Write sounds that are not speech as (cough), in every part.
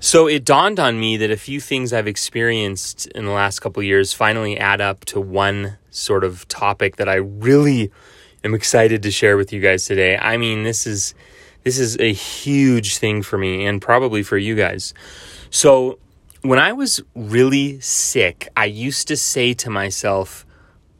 So it dawned on me that a few things I've experienced in the last couple years finally add up to one sort of topic that I really am excited to share with you guys today. I mean, this is this is a huge thing for me and probably for you guys. So, when I was really sick, I used to say to myself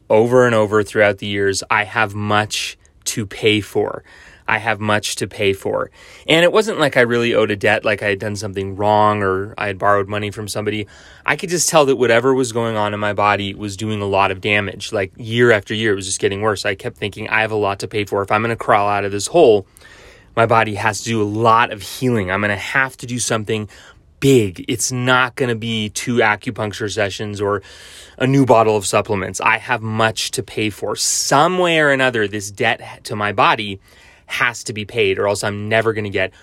over and over throughout the years, I have much to pay for. I have much to pay for. And it wasn't like I really owed a debt, like I had done something wrong or I had borrowed money from somebody. I could just tell that whatever was going on in my body was doing a lot of damage. Like year after year, it was just getting worse. I kept thinking, I have a lot to pay for. If I'm going to crawl out of this hole, my body has to do a lot of healing. I'm going to have to do something big. It's not going to be two acupuncture sessions or a new bottle of supplements. I have much to pay for. Some way or another, this debt to my body has to be paid or else I'm never going to get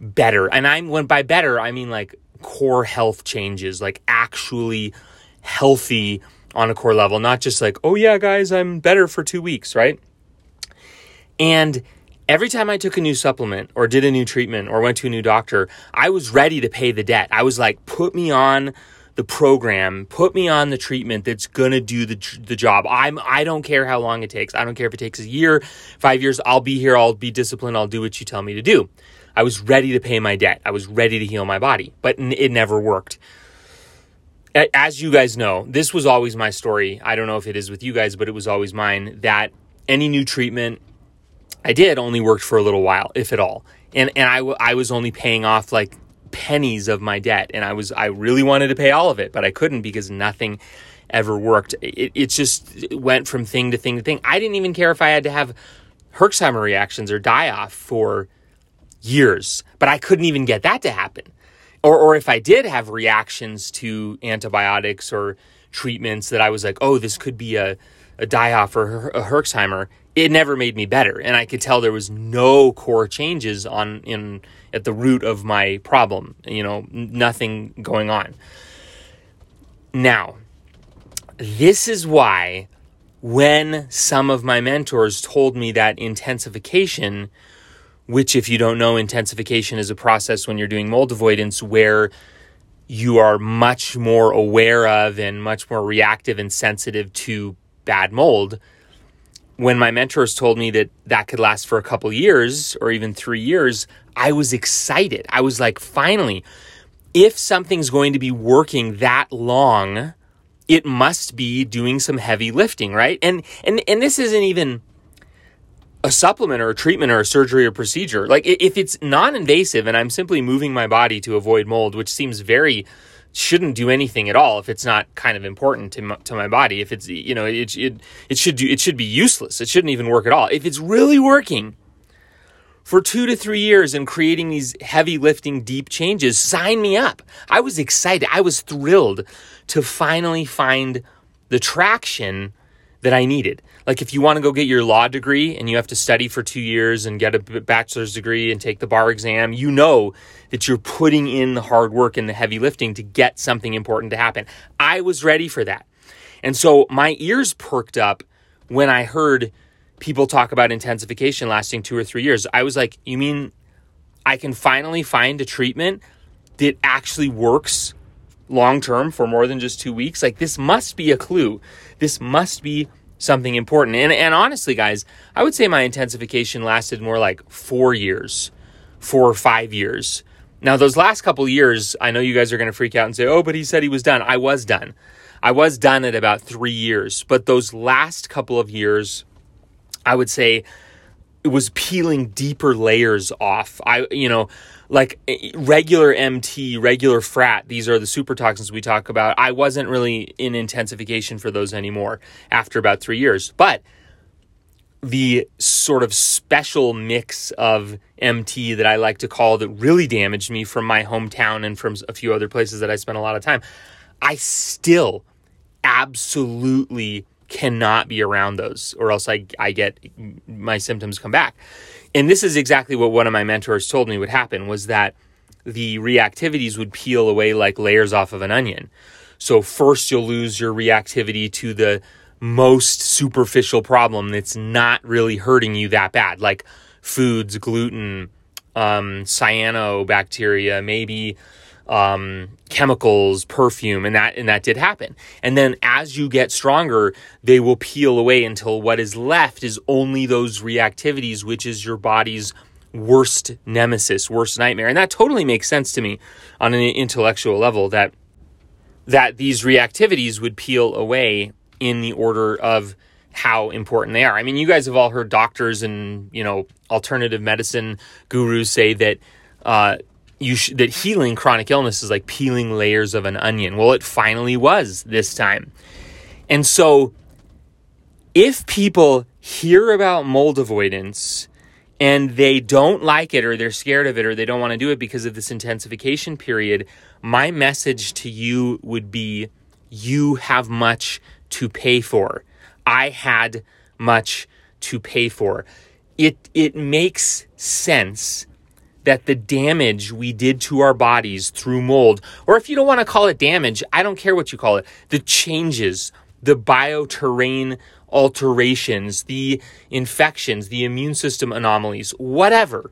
better. And I'm when by better, I mean like core health changes, like actually healthy on a core level, not just like, oh yeah, guys, I'm better for two weeks, right? And every time I took a new supplement or did a new treatment or went to a new doctor, I was ready to pay the debt. I was like, put me on the program, put me on the treatment that's going to do the the job. I'm I don't care how long it takes. I don't care if it takes a year, 5 years, I'll be here, I'll be disciplined, I'll do what you tell me to do. I was ready to pay my debt. I was ready to heal my body, but it never worked. As you guys know, this was always my story. I don't know if it is with you guys, but it was always mine that any new treatment I did only worked for a little while, if at all. And and I, I was only paying off like pennies of my debt and I was I really wanted to pay all of it, but I couldn't because nothing ever worked. It, it just went from thing to thing to thing. I didn't even care if I had to have Herxheimer reactions or die off for years, but I couldn't even get that to happen. Or, or if I did have reactions to antibiotics or treatments that I was like, oh, this could be a, a die off or a Herxheimer, it never made me better. And I could tell there was no core changes on in at the root of my problem, you know, nothing going on. Now, this is why when some of my mentors told me that intensification, which, if you don't know, intensification is a process when you're doing mold avoidance where you are much more aware of and much more reactive and sensitive to bad mold. When my mentors told me that that could last for a couple years or even three years, I was excited. I was like, finally, if something's going to be working that long, it must be doing some heavy lifting, right? And and and this isn't even a supplement or a treatment or a surgery or procedure. Like if it's non-invasive and I'm simply moving my body to avoid mold, which seems very shouldn't do anything at all if it's not kind of important to my, to my body. If it's you know it it it should do it should be useless. It shouldn't even work at all. If it's really working, for two to three years and creating these heavy lifting, deep changes, sign me up. I was excited. I was thrilled to finally find the traction that I needed. Like if you want to go get your law degree and you have to study for two years and get a bachelor's degree and take the bar exam, you know that you're putting in the hard work and the heavy lifting to get something important to happen. I was ready for that. And so my ears perked up when I heard people talk about intensification lasting two or three years. I was like, you mean I can finally find a treatment that actually works long term for more than just two weeks? Like, this must be a clue. This must be something important. And, and honestly, guys, I would say my intensification lasted more like four years, four or five years. Now, those last couple years, I know you guys are going to freak out and say, oh, but he said he was done. I was done. I was done at about three years. But those last couple of years, I would say it was peeling deeper layers off. I, you know, like eh, regular MT, regular frat, these are the super toxins we talk about. I wasn't really in intensification for those anymore after about three years. But the sort of special mix of MT that I like to call that really damaged me from my hometown and from a few other places that I spent a lot of time, I still absolutely cannot be around those or else I, I get my symptoms come back. And this is exactly what one of my mentors told me would happen was that the reactivities would peel away like layers off of an onion. So first you'll lose your reactivity to the most superficial problem that's not really hurting you that bad, like foods, gluten, um, cyanobacteria, maybe um, chemicals, perfume, and that and that did happen. And then as you get stronger, they will peel away until what is left is only those reactivities, which is your body's worst nemesis, worst nightmare. And that totally makes sense to me on an intellectual level that that these reactivities would peel away in the order of how important they are. I mean, you guys have all heard doctors and you know alternative medicine gurus say that uh, you sh- that healing chronic illness is like peeling layers of an onion. Well, it finally was this time, and so if people hear about mold avoidance and they don't like it or they're scared of it or they don't want to do it because of this intensification period, my message to you would be you have much to pay for. I had much to pay for. It it makes sense that the damage we did to our bodies through mold, or if you don't want to call it damage, I don't care what you call it, the changes, the bioterrain alterations, the infections, the immune system anomalies, whatever,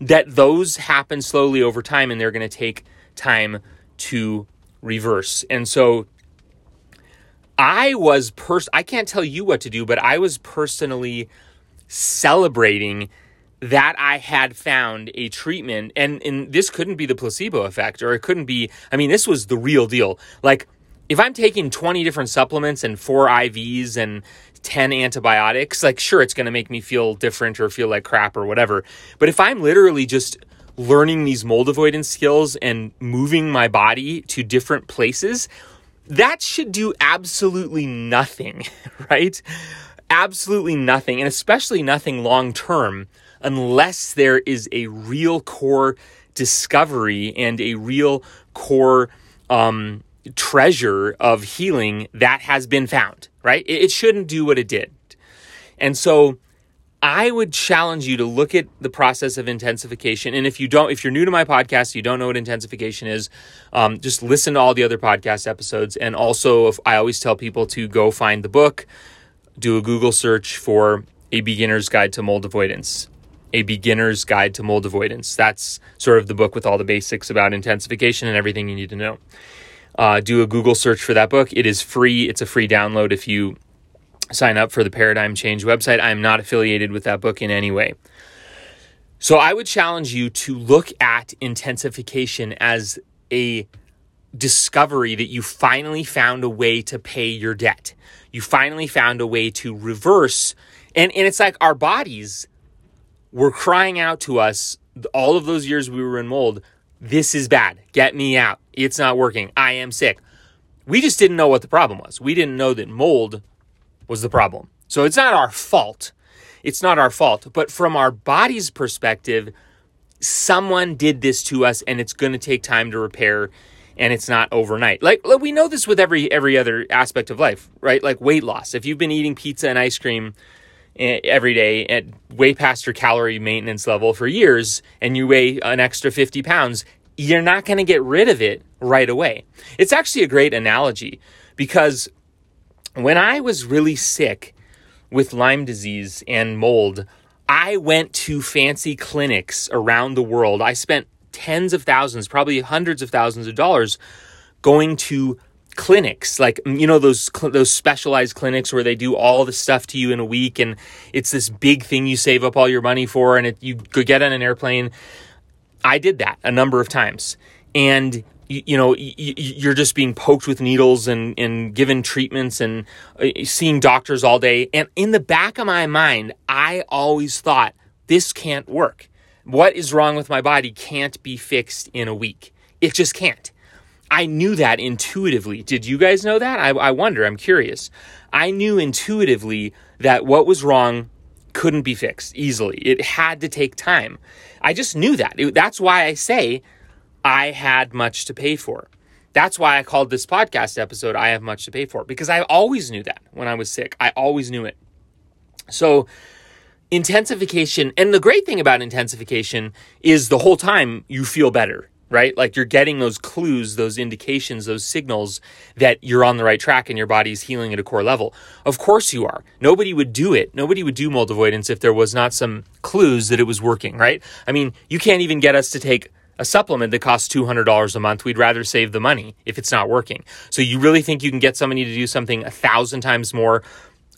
that those happen slowly over time and they're going to take time to reverse. And so I was pers I can't tell you what to do, but I was personally celebrating that I had found a treatment and and this couldn't be the placebo effect or it couldn't be I mean this was the real deal. Like if I'm taking 20 different supplements and 4 IVs and 10 antibiotics, like sure it's going to make me feel different or feel like crap or whatever. But if I'm literally just learning these mold avoidance skills and moving my body to different places, that should do absolutely nothing, (laughs) right? Absolutely nothing, and especially nothing long term, unless there is a real core discovery and a real core um, treasure of healing that has been found, right? It, shouldn't do what it did. And so I would challenge you to look at the process of intensification. And if you don't, if you're new to my podcast, you don't know what intensification is, um, just listen to all the other podcast episodes. And also, if I always tell people to go find the book, do a Google search for A Beginner's Guide to Mold Avoidance. A Beginner's Guide to Mold Avoidance. That's sort of the book with all the basics about intensification and everything you need to know. Uh, do a Google search for that book. It is free. It's a free download if you sign up for the Paradigm Change website. I am not affiliated with that book in any way. So I would challenge you to look at intensification as a discovery that you finally found a way to pay your debt. You finally found a way to reverse. And, and it's like our bodies were crying out to us all of those years we were in mold this is bad. Get me out. It's not working. I am sick. We just didn't know what the problem was. We didn't know that mold was the problem. So it's not our fault. It's not our fault. But from our body's perspective, someone did this to us and it's going to take time to repair and it's not overnight. Like we know this with every every other aspect of life, right? Like weight loss. If you've been eating pizza and ice cream Eh, every day at way past your calorie maintenance level for years and you weigh an extra 50 pounds, you're not going to get rid of it right away. It's actually a great analogy because when I was really sick with Lyme disease and mold, I went to fancy clinics around the world. I spent tens of thousands, probably hundreds of thousands of dollars going to clinics like you know those those specialized clinics where they do all the stuff to you in a week and it's this big thing you save up all your money for and it, you could get on an airplane. I did that a number of times and you, you know you're just being poked with needles and, and given treatments and uh, seeing doctors all day and in the back of my mind i always thought this can't work. What is wrong with my body can't be fixed in a week. It just can't i knew that intuitively. Did you guys know that? I, I wonder. I'm curious. I knew intuitively that what was wrong couldn't be fixed easily. It had to take time. I just knew that. It, that's why i say I had much to pay for. That's why I called this podcast episode I Have Much to Pay For, because I always knew that when I was sick. I always knew it. So, intensification, and the great thing about intensification is the whole time you feel better, right? Like you're getting those clues, those indications, those signals that you're on the right track and your body's healing at a core level. Of course you are. Nobody would do it. Nobody would do mold avoidance if there was not some clues that it was working, right? I mean, you can't even get us to take a supplement that costs $200 a month. We'd rather save the money if it's not working. So you really think you can get somebody to do something a thousand times more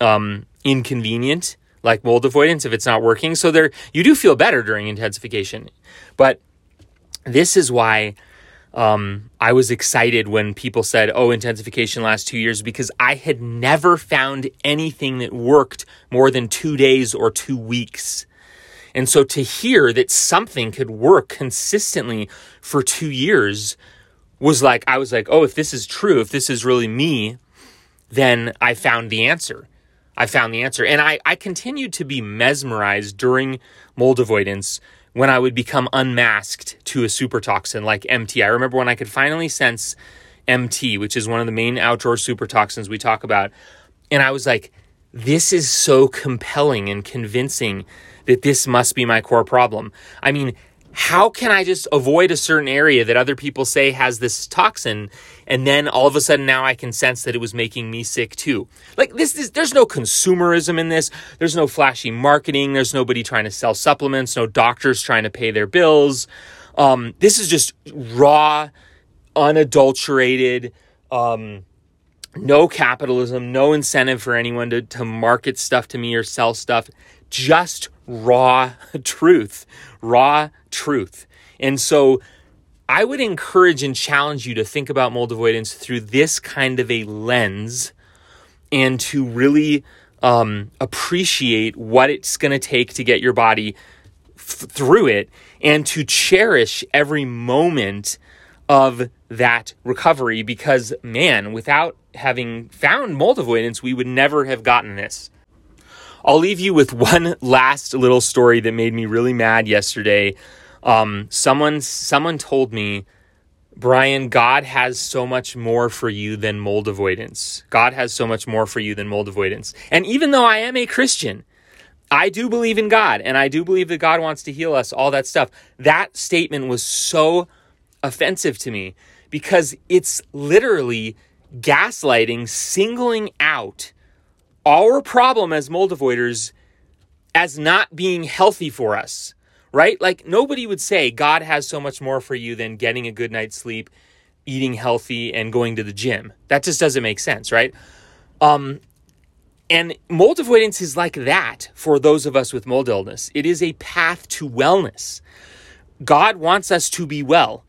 um, inconvenient, like mold avoidance, if it's not working? So there, you do feel better during intensification. But this is why um, I was excited when people said, oh, intensification lasts two years because I had never found anything that worked more than two days or two weeks. And so to hear that something could work consistently for two years was like, I was like, oh, if this is true, if this is really me, then I found the answer. I found the answer. And I, I continued to be mesmerized during mold avoidance when I would become unmasked to a super toxin like MT. I remember when I could finally sense MT, which is one of the main outdoor super toxins we talk about. And I was like, this is so compelling and convincing that this must be my core problem. I mean, how can I just avoid a certain area that other people say has this toxin and then all of a sudden now I can sense that it was making me sick too. Like this is there's no consumerism in this. There's no flashy marketing. There's nobody trying to sell supplements. No doctors trying to pay their bills. Um, this is just raw, unadulterated. Um, no capitalism, no incentive for anyone to, to market stuff to me or sell stuff. Just raw (laughs) truth, raw truth. And so I would encourage and challenge you to think about mold avoidance through this kind of a lens and to really um, appreciate what it's going to take to get your body f- through it and to cherish every moment of that recovery because, man, without having found mold avoidance, we would never have gotten this. I'll leave you with (laughs) one last little story that made me really mad yesterday. Um, someone someone told me, Brian, God has so much more for you than mold avoidance. God has so much more for you than mold avoidance. And even though I am a Christian, I do believe in God and I do believe that God wants to heal us, all that stuff. That statement was so offensive to me because it's literally gaslighting, singling out our problem as mold avoiders as not being healthy for us, right? Like nobody would say God has so much more for you than getting a good night's sleep, eating healthy, and going to the gym. That just doesn't make sense, right? Um, and mold avoidance is like that for those of us with mold illness. It is a path to wellness. God wants us to be well.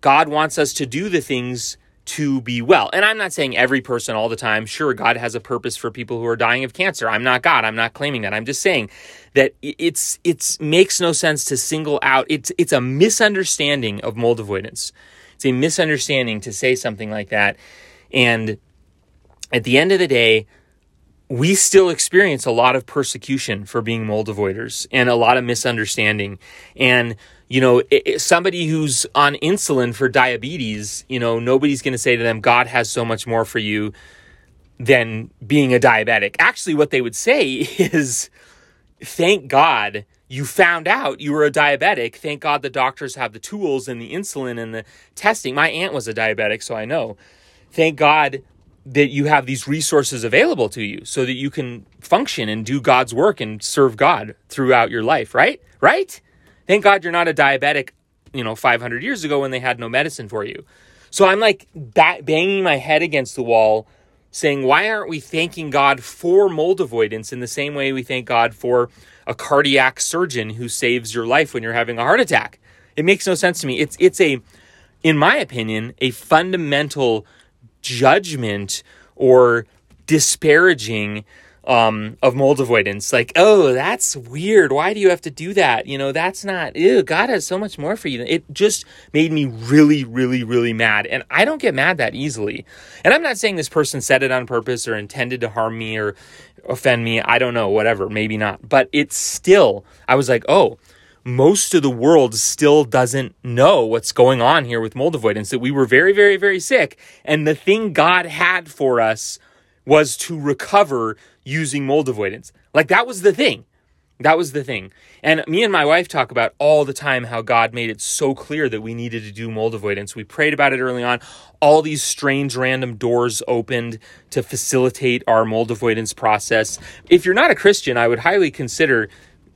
God wants us to do the things to be well. And I'm not saying every person all the time. Sure, God has a purpose for people who are dying of cancer. I'm not God. I'm not claiming that. I'm just saying that it's it's makes no sense to single out. It's it's a misunderstanding of mold avoidance. It's a misunderstanding to say something like that. And at the end of the day, we still experience a lot of persecution for being mold avoiders and a lot of misunderstanding. And you know, it, somebody who's on insulin for diabetes, you know, nobody's going to say to them, God has so much more for you than being a diabetic. Actually, what they would say (laughs) is, thank God you found out you were a diabetic. Thank God the doctors have the tools and the insulin and the testing. My aunt was a diabetic, so I know. Thank God that you have these resources available to you so that you can function and do God's work and serve God throughout your life, right? Right? Thank God you're not a diabetic, you know, 500 years ago when they had no medicine for you. So I'm like banging my head against the wall saying, why aren't we thanking God for mold avoidance in the same way we thank God for a cardiac surgeon who saves your life when you're having a heart attack? It makes no sense to me. It's it's a in my opinion, a fundamental judgment or disparaging um, of mold avoidance. Like, oh, that's weird. Why do you have to do that? You know, that's not, ew, God has so much more for you. It just made me really, really, really mad. And I don't get mad that easily. And I'm not saying this person said it on purpose or intended to harm me or offend me. I don't know, whatever, maybe not. But it's still, I was like, oh, most of the world still doesn't know what's going on here with mold avoidance, that we were very, very, very sick. And the thing God had for us was to recover using mold avoidance. Like that was the thing. That was the thing. And me and my wife talk about all the time how God made it so clear that we needed to do mold avoidance. We prayed about it early on. All these strange random doors opened to facilitate our mold avoidance process. If you're not a Christian, I would highly consider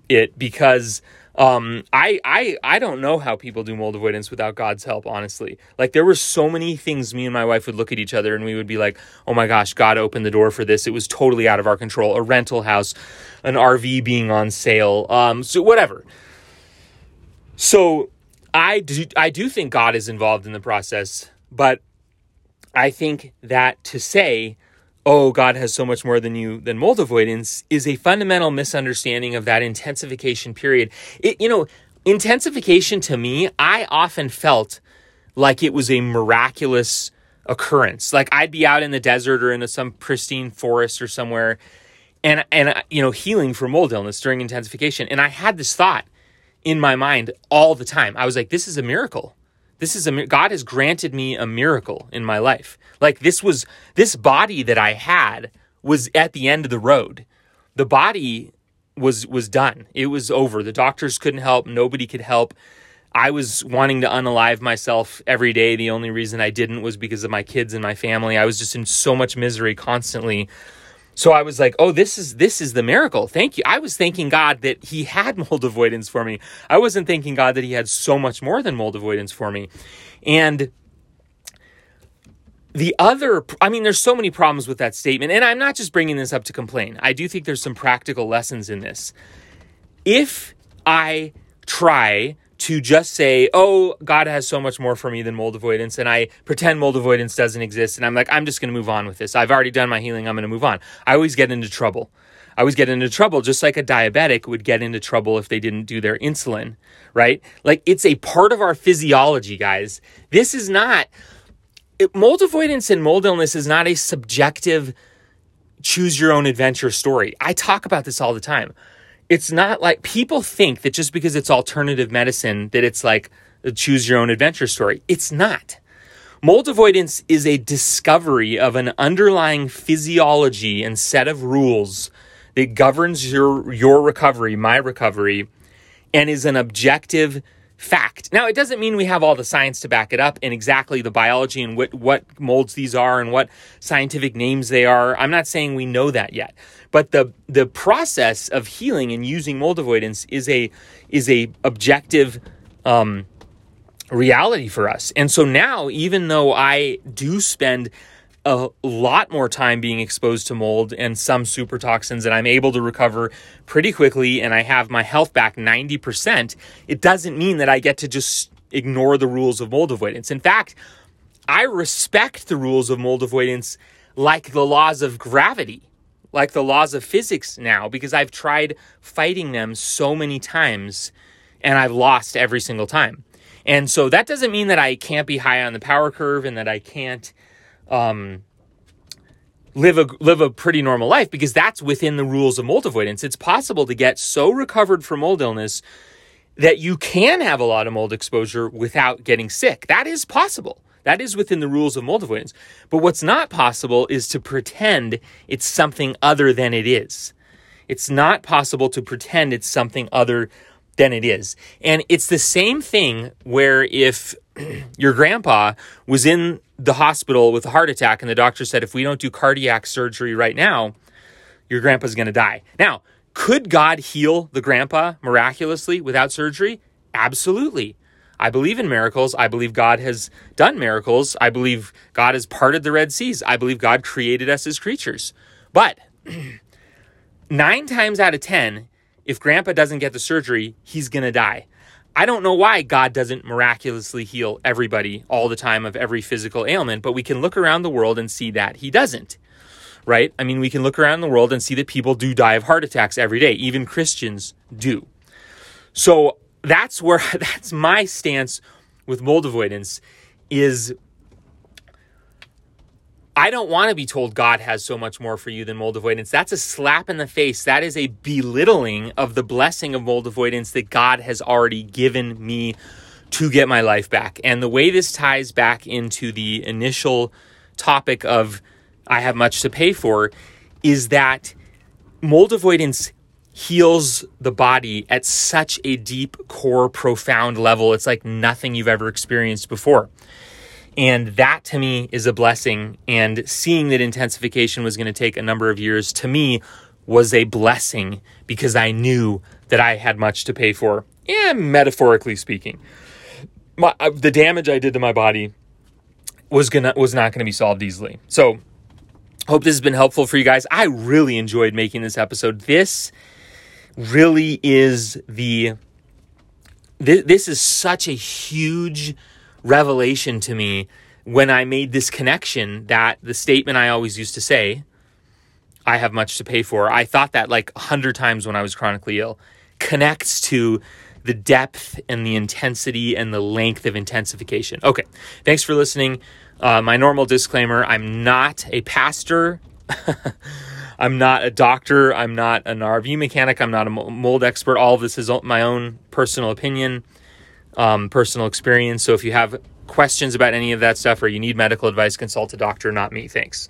it because Um, I, I, I don't know how people do mold avoidance without God's help, honestly. Like, there were so many things me and my wife would look at each other and we would be like, oh my gosh, God opened the door for this. It was totally out of our control. A rental house, an RV being on sale, um, so whatever. So, I do, I do think God is involved in the process, but I think that to say, oh, God has so much more than you than mold avoidance is a fundamental misunderstanding of that intensification period. It, you know, intensification to me, I often felt like it was a miraculous occurrence. Like I'd be out in the desert or in some pristine forest or somewhere and and you know healing from mold illness during intensification and I had this thought in my mind all the time. I was like this is a miracle. This is a God has granted me a miracle in my life. Like this was this body that I had was at the end of the road. The body was was done. It was over. The doctors couldn't help, nobody could help. I was wanting to unalive myself every day. The only reason I didn't was because of my kids and my family. I was just in so much misery constantly. So I was like, "Oh, this is this is the miracle. Thank you." I was thanking God that he had (laughs) mold avoidance for me. I wasn't thanking God that he had so much more than mold avoidance for me. And the other I mean there's so many problems with that statement and I'm not just bringing this up to complain. I do think there's some practical lessons in this. If I try to just say, oh, God has so much more for me than mold avoidance, and I pretend mold avoidance doesn't exist, and I'm like, I'm just going to move on with this. I've already done my healing, I'm going to move on. I always get into trouble. I always get into trouble, just like a diabetic would get into trouble if they didn't do their insulin, right? Like, it's a part of our physiology, guys. This is not, it, mold avoidance and mold illness is not a subjective, choose your own adventure story. I talk about this all the time it's not like people think that just because it's alternative medicine that it's like a choose your own adventure story. It's not. Mold avoidance is a discovery of an underlying physiology and set of rules that governs your your recovery, my recovery, and is an objective fact. Now, it doesn't mean we have all the science to back it up and exactly the biology and what, what molds these are and what scientific names they are. I'm not saying we know that yet. But the the process of healing and using mold avoidance is a is a objective um, reality for us. And so now, even though I do spend a lot more time being exposed to mold and some super toxins and I'm able to recover pretty quickly and I have my health back 90%, it doesn't mean that I get to just ignore the rules of mold avoidance. In fact, I respect the rules of mold avoidance like the laws of gravity, like the laws of physics now, because I've tried fighting them so many times and I've lost every single time. And so that doesn't mean that I can't be high on the power curve and that I can't um, live a live a pretty normal life because that's within the rules of mold avoidance. It's possible to get so recovered from mold illness that you can have a lot of mold exposure without getting sick. That is possible. That is within the rules of mold avoidance. But what's not possible is to pretend it's something other than it is. It's not possible to pretend it's something other than it is. And it's the same thing where if (clears throat) your grandpa was in the hospital with a heart attack, and the doctor said, if we don't do cardiac surgery right now, your grandpa's going to die. Now, could God heal the grandpa miraculously without surgery? Absolutely. I believe in miracles. I believe God has done miracles. I believe God has parted the Red Seas. I believe God created us as creatures. But (clears throat) nine times out of 10, if grandpa doesn't get the surgery, he's going to die. I don't know why God doesn't miraculously heal everybody all the time of every physical ailment, but we can look around the world and see that He doesn't. Right? I mean, we can look around the world and see that people do die of heart attacks every day. Even Christians do. So that's where, (laughs) that's my stance with mold avoidance is I don't want to be told God has so much more for you than mold avoidance. That's a slap in the face. That is a belittling of the blessing of mold avoidance that God has already given me to get my life back. And the way this ties back into the initial topic of I have much to pay for is that mold avoidance heals the body at such a deep, core, profound level. It's like nothing you've ever experienced before. And that to me is a blessing. And seeing that intensification was going to take a number of years to me was a blessing because I knew that I had much to pay for yeah, metaphorically speaking. My, uh, the damage I did to my body was gonna was not gonna be solved easily. So hope this has been helpful for you guys. I really enjoyed making this episode. This really is the this, this is such a huge revelation to me when I made this connection that the statement I always used to say, I have much to pay for. I thought that like a hundred times when I was chronically ill, connects to the depth and the intensity and the length of intensification. Okay, thanks for listening. Uh, my normal disclaimer I'm not a pastor. (laughs) I'm not a doctor. I'm not an RV mechanic. I'm not a mold expert. All of this is my own personal opinion, um, personal experience. So if you have questions about any of that stuff or you need medical advice, consult a doctor, not me. Thanks.